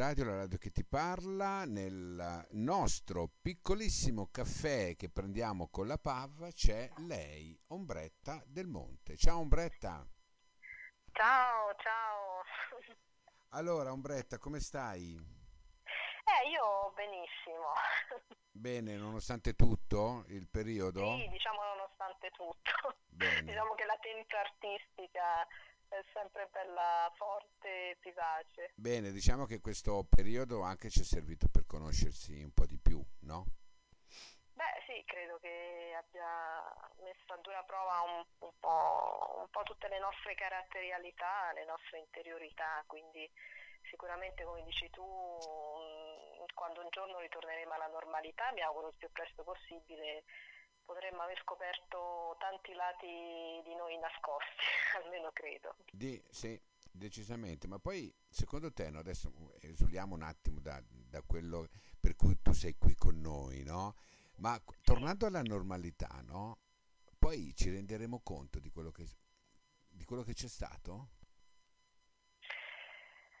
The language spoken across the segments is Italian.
Radio, la radio che ti parla. Nel nostro piccolissimo caffè che prendiamo con la PAV c'è lei, Ombretta del Monte. Ciao Ombretta. Ciao, ciao. Allora Ombretta, come stai? Eh, io benissimo. Bene, nonostante tutto, il periodo? Sì, diciamo nonostante tutto. Bene. Diciamo che la tendenza artistica è sempre bella forte e vivace. Bene, diciamo che questo periodo anche ci è servito per conoscersi un po' di più, no? Beh sì, credo che abbia messo a dura prova un, un, po', un po' tutte le nostre caratterialità, le nostre interiorità, quindi sicuramente come dici tu, mm, quando un giorno ritorneremo alla normalità, mi auguro il più presto possibile, potremmo aver scoperto tanti lati di noi nascosti, almeno credo. Di, sì, decisamente, ma poi secondo te, no, adesso esuliamo un attimo da, da, quello per cui tu sei qui con noi, no? Ma tornando alla normalità, no? Poi ci renderemo conto di quello che, di quello che c'è stato?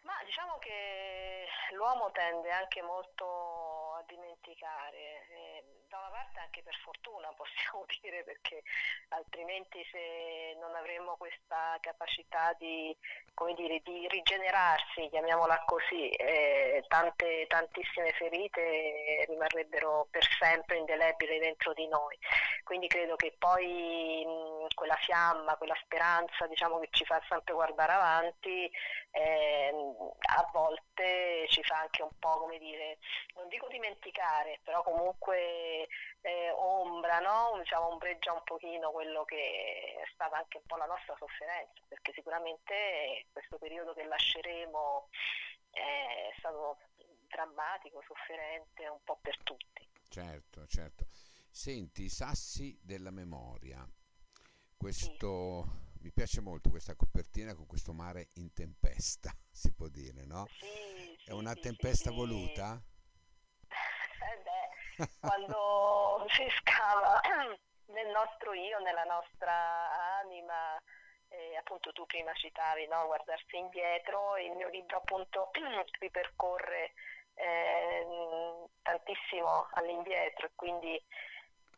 Ma diciamo che l'uomo tende anche molto a dimenticare. Parte anche per fortuna possiamo dire perché altrimenti se non avremmo questa capacità di, dire, di rigenerarsi, chiamiamola così, eh, tante, tantissime ferite rimarrebbero per sempre indelebili dentro di noi. Quindi credo che poi mh, quella fiamma, quella speranza diciamo, che ci fa sempre guardare avanti, eh, a volte ci fa anche un po' come dire, non dico dimenticare, però comunque eh, ombra, no? diciamo, ombreggia un pochino quello che è stata anche un po' la nostra sofferenza, perché sicuramente questo periodo che lasceremo è stato drammatico, sofferente un po' per tutti. Certo, certo. Senti, i sassi della memoria. Questo sì. mi piace molto questa copertina con questo mare in tempesta, si può dire, no? Sì, è una sì, tempesta voluta? Eh beh, quando si scava nel nostro io, nella nostra anima, eh, appunto tu prima citavi, no? guardarsi indietro, il mio libro appunto ripercorre eh, tantissimo all'indietro e quindi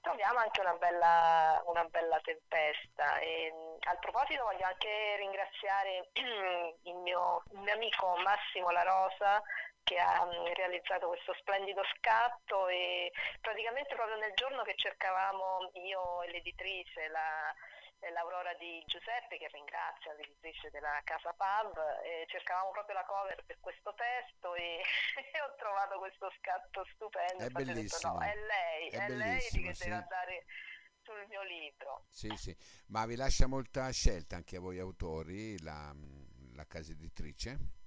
troviamo anche una bella, una bella tempesta. E, al proposito voglio anche ringraziare il mio, il mio amico Massimo La Rosa che ha realizzato questo splendido scatto e praticamente proprio nel giorno che cercavamo io e l'editrice la, l'Aurora di Giuseppe che ringrazia l'editrice della Casa Pub eh, cercavamo proprio la cover per questo testo e, e ho trovato questo scatto stupendo è bellissimo no, è lei è, è lei che sì. deve andare sul mio libro sì sì ma vi lascia molta scelta anche a voi autori la, la casa editrice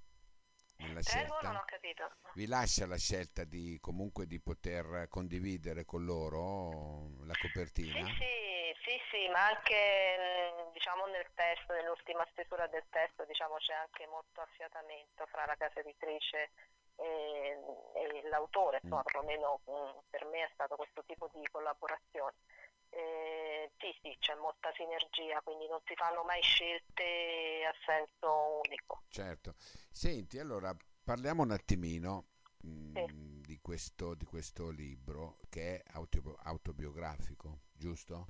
nella Prego, non ho capito. Vi lascia la scelta di comunque di poter condividere con loro la copertina? Sì, sì, sì, sì, ma anche diciamo, nel testo, nell'ultima stesura del testo, diciamo, c'è anche molto affiatamento fra la casa editrice e, e l'autore, insomma, mm. perlomeno mh, per me è stato questo tipo di collaborazione. Eh, sì, sì, c'è molta sinergia, quindi non si fanno mai scelte a senso unico. Certo. Senti, allora parliamo un attimino mh, sì. di, questo, di, questo, libro che è autobiografico, giusto?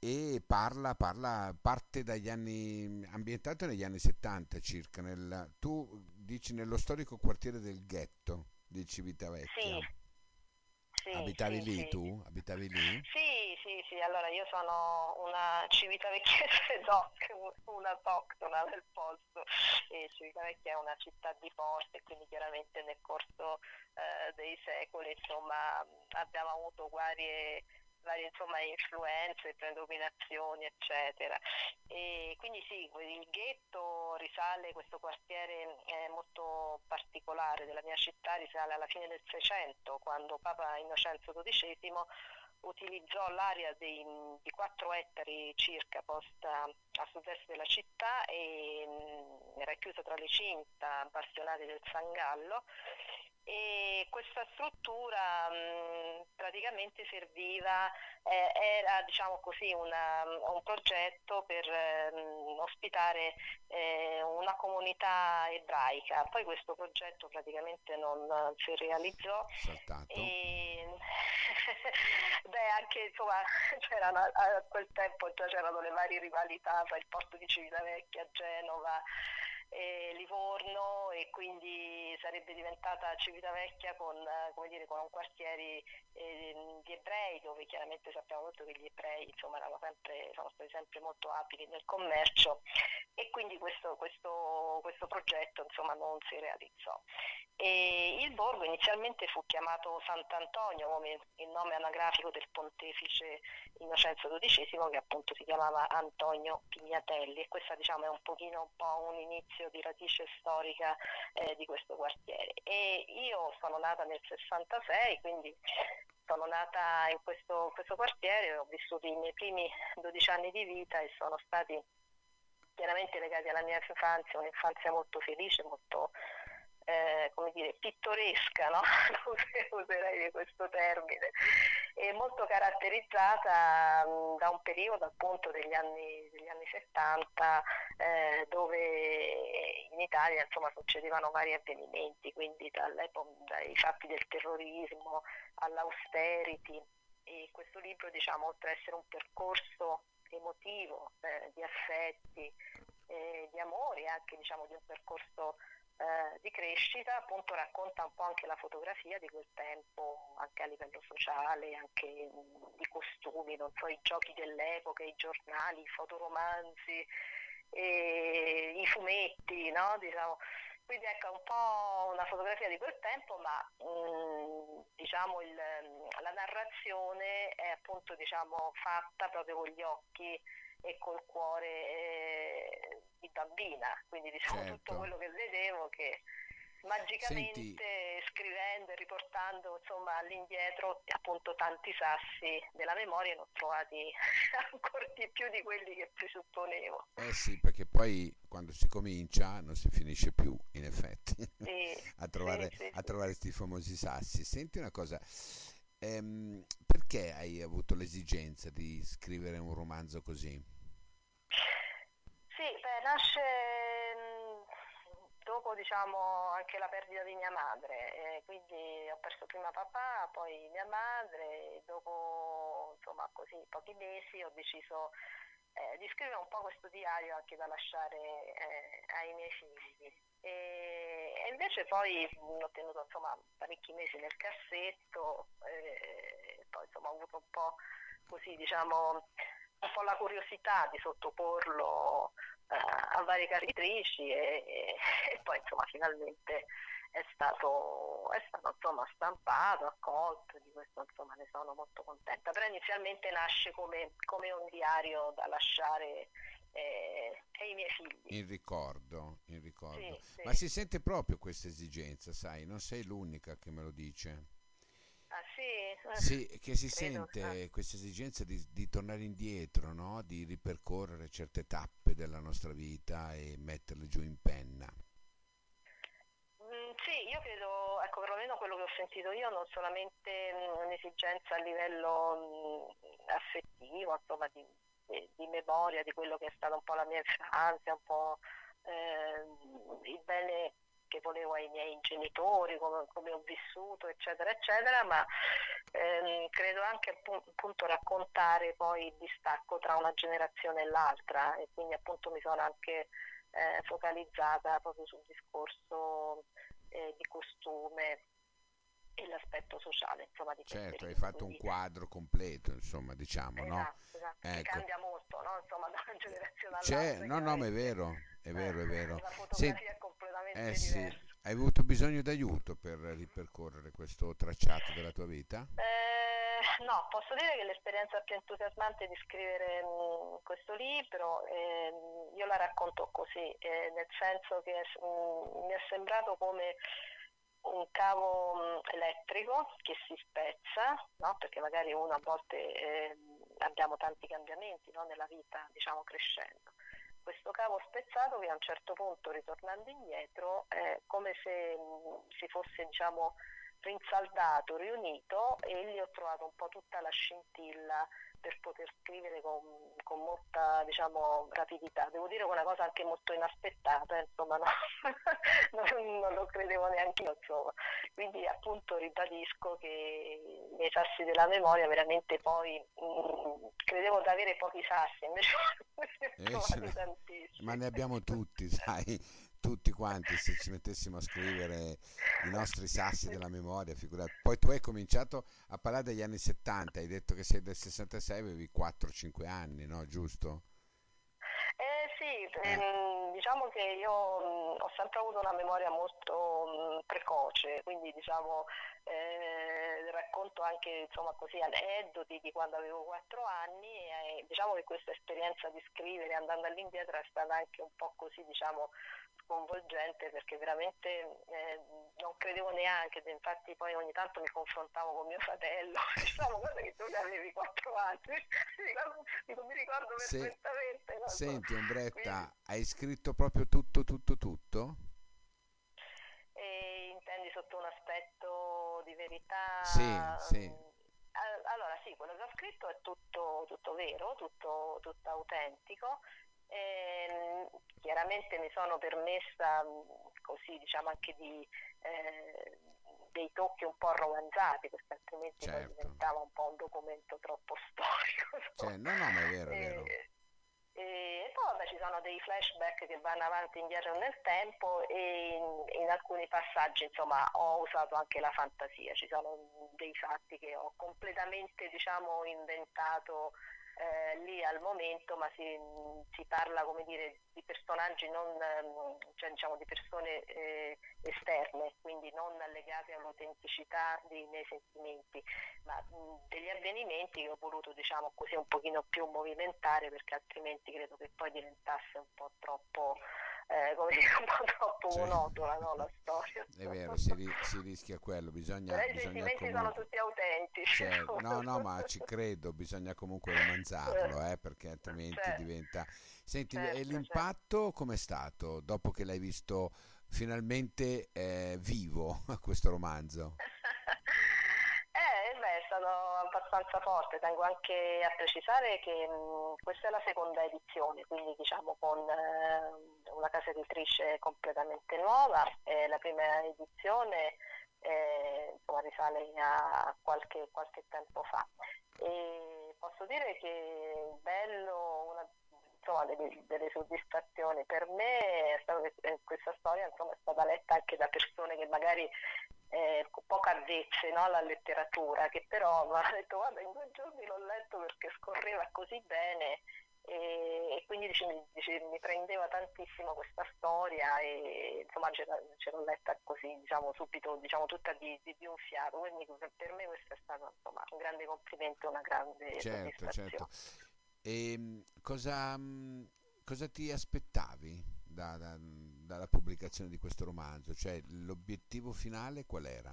E parla, parla, parte dagli anni, ambientato negli anni 70 circa, nel, tu dici nello storico quartiere del ghetto di Civitavecchia. Sì. Sì, Abitavi sì, lì sì. tu? Abitavi lì? Sì, sì, sì, allora io sono una civitavecchiese doc, una autoctona del posto e Civitavecchia è una città di porte, quindi chiaramente nel corso eh, dei secoli insomma abbiamo avuto varie varie insomma, influenze, predominazioni, eccetera. E quindi sì, il ghetto risale, questo quartiere è molto particolare della mia città, risale alla fine del Seicento, quando Papa Innocenzo XII utilizzò l'area dei, di 4 ettari circa posta a sud-est della città e mh, era chiusa tra le cinta bastionate del Sangallo e questa struttura mh, praticamente serviva, eh, era diciamo così una, un progetto per eh, ospitare eh, una comunità ebraica. Poi questo progetto praticamente non si realizzò. E... Beh, anche insomma, a quel tempo già c'erano le varie rivalità tra il porto di Civitavecchia, Genova e Livorno e quindi sarebbe diventata Civitavecchia con, dire, con un quartiere eh, di ebrei dove chiaramente sappiamo molto che gli ebrei insomma, sempre, sono stati sempre molto abili nel commercio e quindi questo, questo, questo progetto insomma, non si realizzò. E borgo inizialmente fu chiamato Sant'Antonio come il nome anagrafico del pontefice Innocenzo XII che appunto si chiamava Antonio Pignatelli e questa diciamo è un pochino un po' un inizio di radice storica eh, di questo quartiere. E io sono nata nel 66, quindi sono nata in questo, questo quartiere, ho vissuto i miei primi 12 anni di vita e sono stati chiaramente legati alla mia infanzia, un'infanzia molto felice, molto eh, come dire, pittoresca, no? userei questo termine, e molto caratterizzata mh, da un periodo appunto degli anni, degli anni 70 eh, dove in Italia insomma, succedevano vari avvenimenti, quindi dai fatti del terrorismo all'austerity e questo libro diciamo oltre ad essere un percorso emotivo eh, di affetti, eh, di amori, anche diciamo, di un percorso eh, di crescita, appunto racconta un po' anche la fotografia di quel tempo, anche a livello sociale, anche di costumi, non so, i giochi dell'epoca, i giornali, i fotoromanzi, i fumetti, no? diciamo. Quindi ecco un po' una fotografia di quel tempo, ma mh, diciamo il, la narrazione è appunto diciamo, fatta proprio con gli occhi e col cuore eh, di bambina, quindi diciamo certo. tutto quello che vedevo che magicamente Senti, scrivendo e riportando insomma all'indietro appunto tanti sassi della memoria ne ho trovati ancora di più di quelli che presupponevo. Eh sì, perché poi quando si comincia non si finisce più in effetti sì, a trovare sì, sì, questi famosi sassi. Senti una cosa, ehm, perché hai avuto l'esigenza di scrivere un romanzo così? Sì, beh, nasce dopo diciamo, anche la perdita di mia madre, e quindi ho perso prima papà, poi mia madre, e dopo insomma, così, pochi mesi ho deciso eh, di scrivere un po' questo diario anche da lasciare eh, ai miei figli. E, e, invece poi ho tenuto insomma, parecchi mesi nel cassetto, poi insomma, ho avuto un po' così diciamo un po' la curiosità di sottoporlo uh, a varie caritrici e, e, poi insomma finalmente è stato, è stato insomma, stampato, accolto, di questo insomma ne sono molto contenta, però inizialmente nasce come, come un diario da lasciare eh, ai miei figli. In ricordo, in ricordo. Sì, sì. Ma si sente proprio questa esigenza, sai, non sei l'unica che me lo dice. Ah, sì? sì, che si Credo, sente ah. questa esigenza di, di tornare indietro, no? di ripercorrere certe tappe della nostra vita e metterle giù in penna. Io credo, ecco, perlomeno quello che ho sentito io, non solamente un'esigenza a livello mh, affettivo, insomma, di, di, memoria di quello che è stata un po' la mia infanzia, un po' eh, il bene che volevo ai miei genitori, come, come ho vissuto, eccetera, eccetera, ma ehm, credo anche appunto raccontare poi il distacco tra una generazione e l'altra. E quindi appunto mi sono anche eh, focalizzata proprio sul discorso eh, di costume e l'aspetto sociale, insomma, di Certo, hai fatto un quadro completo, insomma, diciamo, esatto, no? Esatto, ecco. cambia molto, no? Insomma, da una generazione all'altra. C'è, no, no, ma è vero, è vero, è vero. La fotografia sì. è completamente eh. Sì. Hai avuto bisogno d'aiuto per ripercorrere questo tracciato della tua vita? Eh, no, posso dire che l'esperienza più entusiasmante di scrivere mh, mm, questo libro, eh, io la racconto così, eh, nel senso che mh, mm, mi è sembrato come un cavo mm, elettrico che si spezza, no? perché magari uno a volte eh, abbiamo tanti cambiamenti no? nella vita, diciamo crescendo questo cavo spezzato che a un certo punto ritornando indietro è come se mh, si fosse diciamo rinsaldato, riunito e lì ho trovato un po' tutta la scintilla per poter scrivere con, con molta diciamo, rapidità. Devo dire una cosa anche molto inaspettata, insomma, no? non, non, lo credevo neanche io. Insomma. Quindi appunto ribadisco che nei sassi della memoria veramente poi mh, mm, credevo di avere pochi sassi, invece eh, tantissimi. Ma ne abbiamo tutti, sai tutti quanti se ci mettessimo a scrivere i nostri sassi della memoria, figurati. Poi tu hai cominciato a parlare degli anni 70, hai detto che sei del 66, avevi 4-5 anni, no? Giusto? Eh sì, eh. Ehm, diciamo che io mh, ho sempre avuto una memoria molto mh, precoce, quindi diciamo eh, racconto anche insomma, così, aneddoti di quando avevo 4 anni e diciamo che questa esperienza di scrivere andando all'indietro è stata anche un po' così diciamo sconvolgente perché veramente eh, non credevo neanche, infatti poi ogni tanto mi confrontavo con mio fratello, diciamo guarda che tu ne avevi 4 anni, mi ricordo, mi ricordo perfettamente. Se, senti Ombretta, Quindi, hai scritto proprio tutto, tutto, tutto? E intendi sotto un aspetto verità? Sì, sì. Allora sì, quello che ho scritto è tutto, tutto vero, tutto, tutto autentico eh, chiaramente mi sono permessa così diciamo anche di eh, dei tocchi un po' romanzati perché altrimenti certo. diventava un po' un documento troppo storico. Cioè, no, no, ma è vero, è vero. E, vabbè, ci sono dei flashback che vanno avanti e indietro nel tempo e in, in, alcuni passaggi insomma ho usato anche la fantasia, ci sono dei fatti che ho completamente diciamo inventato eh, lì al momento, ma si, si parla come dire, di personaggi non, ehm, cioè diciamo di persone eh, esterne, quindi non legate all'autenticità dei miei sentimenti, ma mh, degli avvenimenti che ho voluto diciamo così un pochino più movimentare perché altrimenti credo che poi diventasse un po' troppo eh, come dire, un po' troppo sì. monotona no, la storia. È vero, si, ri- si rischia quello, bisogna... Però i sentimenti comunque... sono tutti autentici. Cioè, no, no, ma ci credo, bisogna comunque romanzarlo, eh, perché altrimenti certo. diventa... Senti, certo, e l'impatto certo. com'è stato dopo che l'hai visto finalmente eh, vivo questo romanzo? Abbastanza forte. Tengo anche a precisare che mh, questa è la seconda edizione, quindi diciamo con eh, una casa editrice completamente nuova. Eh, la prima edizione eh, insomma, risale a qualche, qualche, tempo fa. E posso dire che bello, una, insomma, delle, delle, soddisfazioni. Per me è stato eh, questa storia insomma, è stata letta anche da persone che magari eh, poco avvezze no, alla letteratura, che però mi ha detto guarda in due giorni l'ho letto perché scorreva così bene e, e quindi dice, dice, mi prendeva tantissimo questa storia e insomma ce, l'ho letta così diciamo subito diciamo tutta di, di, di, un fiato, quindi per me questo è stato insomma, un grande complimento, una grande certo, certo. E ehm, cosa, cosa ti aspettavi? da, da, dalla pubblicazione di questo romanzo? Cioè l'obiettivo finale qual era?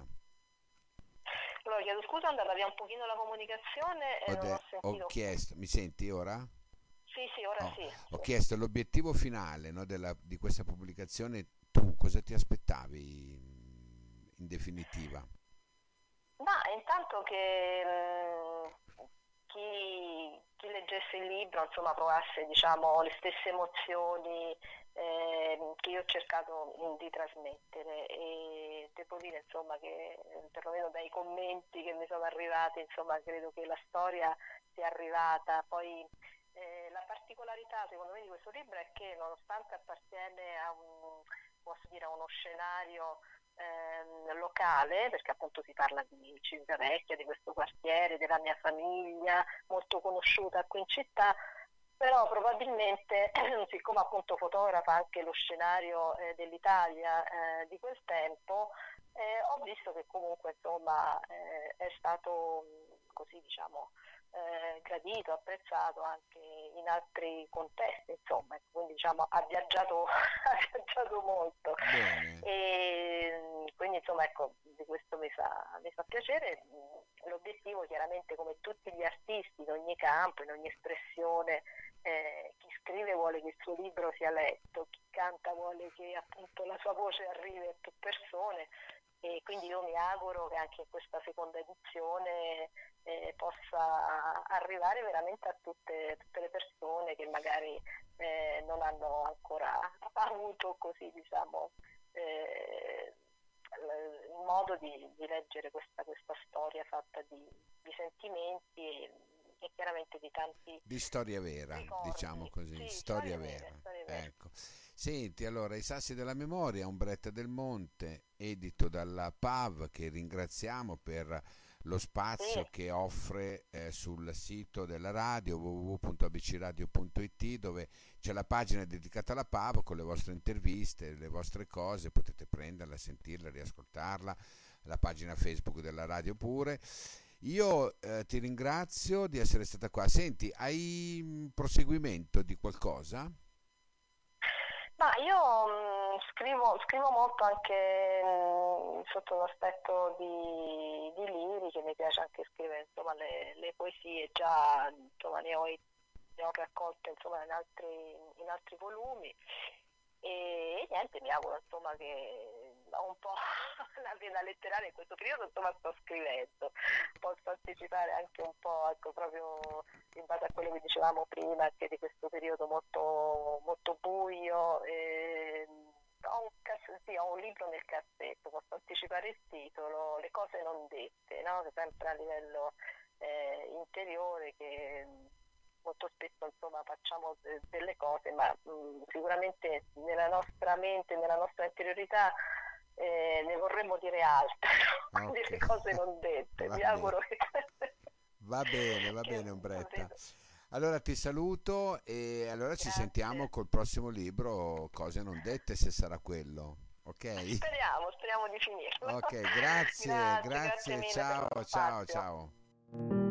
Allora, chiedo scusa, è andata via un pochino la comunicazione e non ho. Ho chiesto, mi senti ora? Sì, sì, ora oh, sì. Ho chiesto l'obiettivo finale no, della, di questa pubblicazione, tu cosa ti aspettavi in definitiva? Ma intanto che mh, chi, chi, leggesse il libro insomma, provasse diciamo, le stesse emozioni eh, che io ho cercato di trasmettere. E devo dire insomma, che perlomeno dai commenti che mi sono arrivati insomma, credo che la storia sia arrivata. Poi eh, la particolarità secondo me di questo libro è che nonostante appartiene a, un, dire, a uno scenario eh, locale, perché appunto si parla di Civitavecchia, di questo quartiere, della mia famiglia, molto conosciuta qui in città, però probabilmente, siccome appunto fotografa anche lo scenario eh, dell'Italia eh, di quel tempo, eh, ho visto che comunque insomma eh, è stato così diciamo eh, gradito, apprezzato anche in altri contesti, insomma, quindi diciamo ha viaggiato, ha viaggiato molto. E, quindi insomma ecco, di questo mi fa, mi fa piacere. L'obiettivo chiaramente come tutti gli artisti in ogni campo, in ogni espressione, eh, chi scrive vuole che il suo libro sia letto, chi canta vuole che appunto la sua voce arrivi a più persone e quindi io mi auguro che anche in questa seconda edizione eh, possa arrivare veramente a tutte, tutte le persone che magari eh, non hanno ancora avuto così diciamo eh, il modo di, di leggere questa, questa, storia fatta di, di sentimenti e, e, chiaramente di tanti di storia vera ricordi. diciamo così sì, storia, storia, vera, vera. Storia vera. Ecco. Senti, allora, I Sassi della Memoria, Umbretta del Monte, edito dalla PAV, che ringraziamo per lo spazio sì. che offre eh, sul sito della radio www.abcradio.it dove c'è la pagina dedicata alla PAV con le vostre interviste, le vostre cose, potete prenderla, sentirla, riascoltarla, la pagina Facebook della radio pure. Io eh, ti ringrazio di essere stata qua. Senti, hai un proseguimento di qualcosa? Ma io mh, mm, scrivo, scrivo, molto anche mh, mm, sotto l'aspetto di, di libri, che mi piace anche scrivere insomma, le, le, poesie, già insomma, ne, ho, ne ho raccolte insomma, in, altri, in altri volumi e, e niente, mi auguro insomma, che un po' la vena letteraria in questo periodo, insomma sto scrivendo, posso anticipare anche un po' ecco, proprio in base a quello che dicevamo prima, anche di questo periodo molto, molto buio. E, ho, un cass- sì, ho un libro nel cassetto, posso anticipare il titolo, Le cose non dette, no? sempre a livello eh, interiore che molto spesso insomma, facciamo delle cose, ma mh, sicuramente nella nostra mente, nella nostra interiorità eh, ne vorremmo dire altre, okay. le cose non dette. Mi auguro che... Va bene, va bene Ombretta. Allora ti saluto e allora Grazie. ci sentiamo col prossimo libro, Cose non dette, se sarà quello. Ok? Speriamo, speriamo di finirlo. Ok, grazie, grazie, grazie, grazie ciao, ciao, ciao.